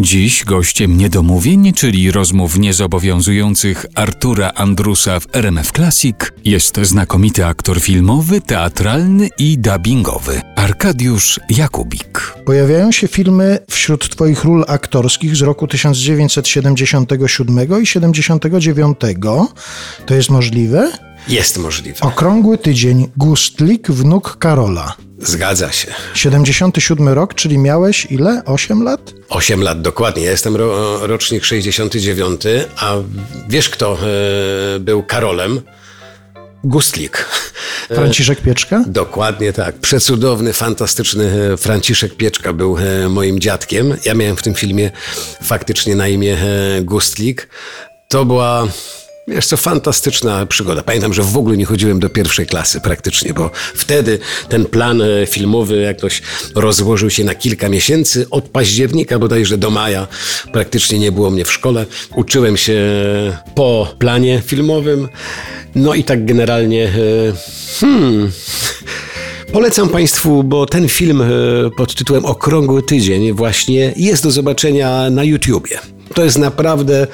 Dziś gościem niedomówień, czyli rozmów niezobowiązujących Artura Andrusa w RMF Classic jest znakomity aktor filmowy, teatralny i dubbingowy Arkadiusz Jakubik. Pojawiają się filmy wśród Twoich ról aktorskich z roku 1977 i 79. To jest możliwe? Jest możliwe. Okrągły tydzień. Gustlik, wnuk Karola. Zgadza się. 77 rok, czyli miałeś ile? 8 lat? 8 lat dokładnie. Ja jestem ro, rocznik 69, a wiesz kto e, był Karolem? Gustlik. Franciszek Pieczka? Dokładnie tak. Przecudowny, fantastyczny e, Franciszek Pieczka był e, moim dziadkiem. Ja miałem w tym filmie faktycznie na imię e, Gustlik. To była Wiesz co, fantastyczna przygoda. Pamiętam, że w ogóle nie chodziłem do pierwszej klasy praktycznie, bo wtedy ten plan e, filmowy jakoś rozłożył się na kilka miesięcy. Od października bodajże do maja praktycznie nie było mnie w szkole. Uczyłem się po planie filmowym. No i tak generalnie, e, hmm... Polecam Państwu, bo ten film e, pod tytułem Okrągły Tydzień właśnie jest do zobaczenia na YouTubie. To jest naprawdę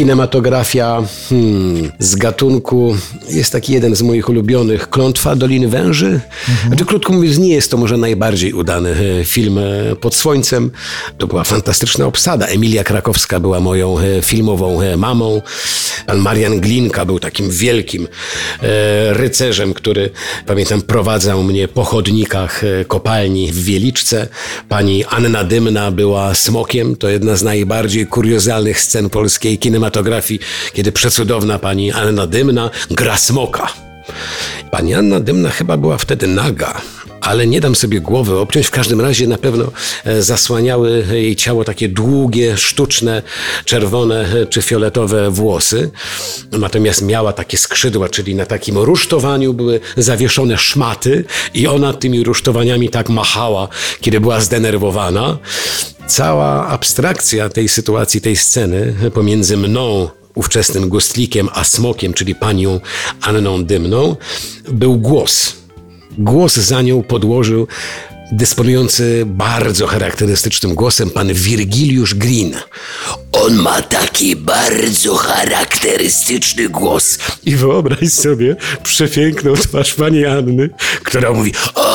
kinematografia hmm, z gatunku. Jest taki jeden z moich ulubionych, Klątwa Doliny Węży. Mhm. Znaczy, krótko mówiąc, nie jest to może najbardziej udany e, film e, pod słońcem. To była fantastyczna obsada. Emilia Krakowska była moją e, filmową mamą. Pan Marian Glinka był takim wielkim rycerzem, który, pamiętam, prowadzał mnie po chodnikach kopalni w Wieliczce. Pani Anna Dymna była smokiem. To jedna z najbardziej kuriozalnych scen polskiej kinematografii, kiedy przecudowna pani Anna Dymna gra smoka. Pani Anna Dymna chyba była wtedy naga, ale nie dam sobie głowy obciąć. W każdym razie na pewno e, zasłaniały jej ciało takie długie, sztuczne, czerwone e, czy fioletowe włosy. Natomiast miała takie skrzydła, czyli na takim rusztowaniu były zawieszone szmaty i ona tymi rusztowaniami tak machała, kiedy była zdenerwowana cała abstrakcja tej sytuacji, tej sceny pomiędzy mną, ówczesnym gustlikiem, a smokiem, czyli panią Anną Dymną, był głos. Głos za nią podłożył dysponujący bardzo charakterystycznym głosem pan Virgiliusz Green. On ma taki bardzo charakterystyczny głos. I wyobraź sobie przepiękną twarz pani Anny, która mówi: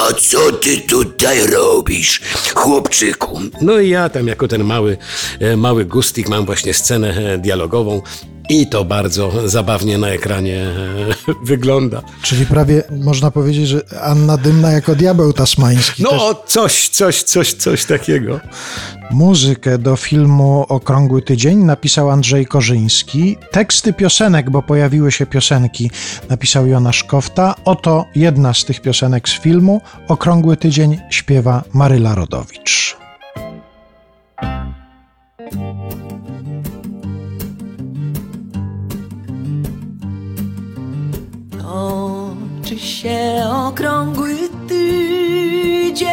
A co ty tutaj robisz, chłopczyku? No i ja tam, jako ten mały, e, mały gustik, mam właśnie scenę e, dialogową. I to bardzo zabawnie na ekranie e, wygląda. Czyli prawie można powiedzieć, że Anna Dymna jako diabeł tasmański. No, też... coś, coś, coś, coś takiego. Muzykę do filmu Okrągły Tydzień napisał Andrzej Korzyński. Teksty piosenek, bo pojawiły się piosenki, napisał Jonasz Kofta. Oto jedna z tych piosenek z filmu. Okrągły Tydzień śpiewa Maryla Rodowicz. Toczy się okrągły tydzień.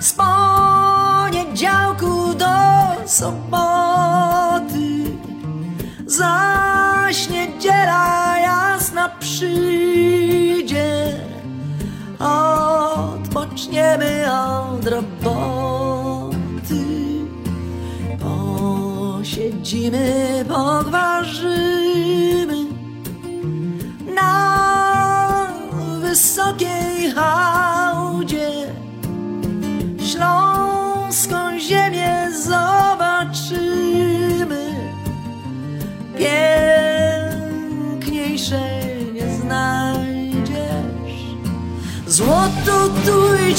Z poniedziałku do soboty, zaś niedziela jasna przyjdzie. Odpoczniemy od roboty, posiedzimy, pogwarzymy wysokiej hałdzie śląską ziemię zobaczymy. Piękniejszej nie znajdziesz. Złoto tu i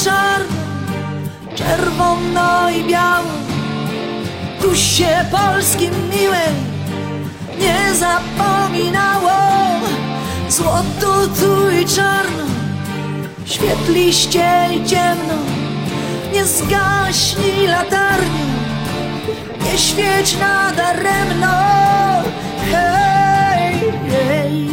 czerwono i biało. Tu się polskim miłe nie zapominało Złoto tu i czarno, świetliście i ciemno, nie zgaśnij latarnią, nie świeć nadaremno. Hej, hej.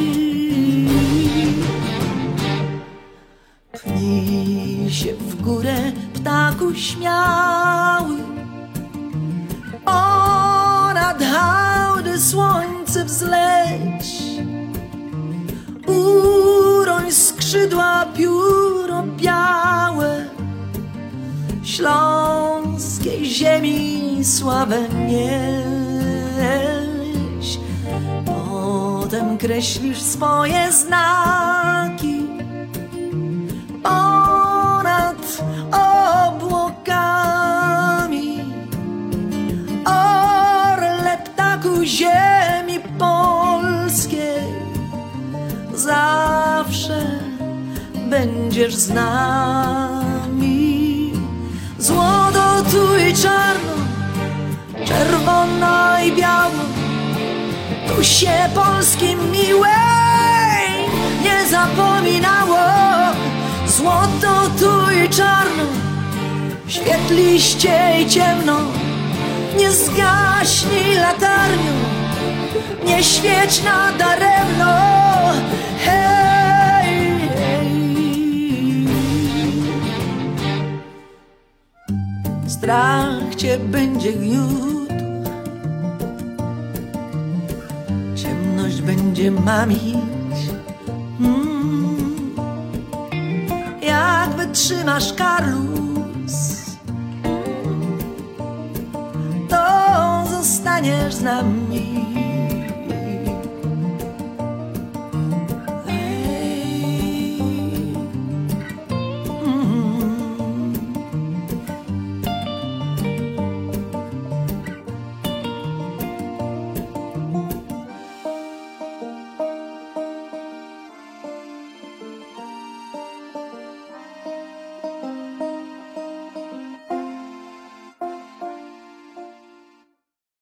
Pnij się w górę, ptaku śmiały, ponad hałdy słońce wzleć uroń skrzydła pióro białe śląskiej ziemi sławę nieś. Potem kreślisz swoje znaki ponad obłokami. Orle ptaku ziemi będziesz z nami. Złoto tu i czarno, czerwono i biało, tu się Polski miłej nie zapominało. Złoto tu i czarno, świetliście i ciemno, nie zgaśnij latarnią, nie świeć nadaremno. Hej, Strach cię będzie gniótł, ciemność będzie mamić. Mm. Jak wytrzymasz Karlus, to zostaniesz z nami.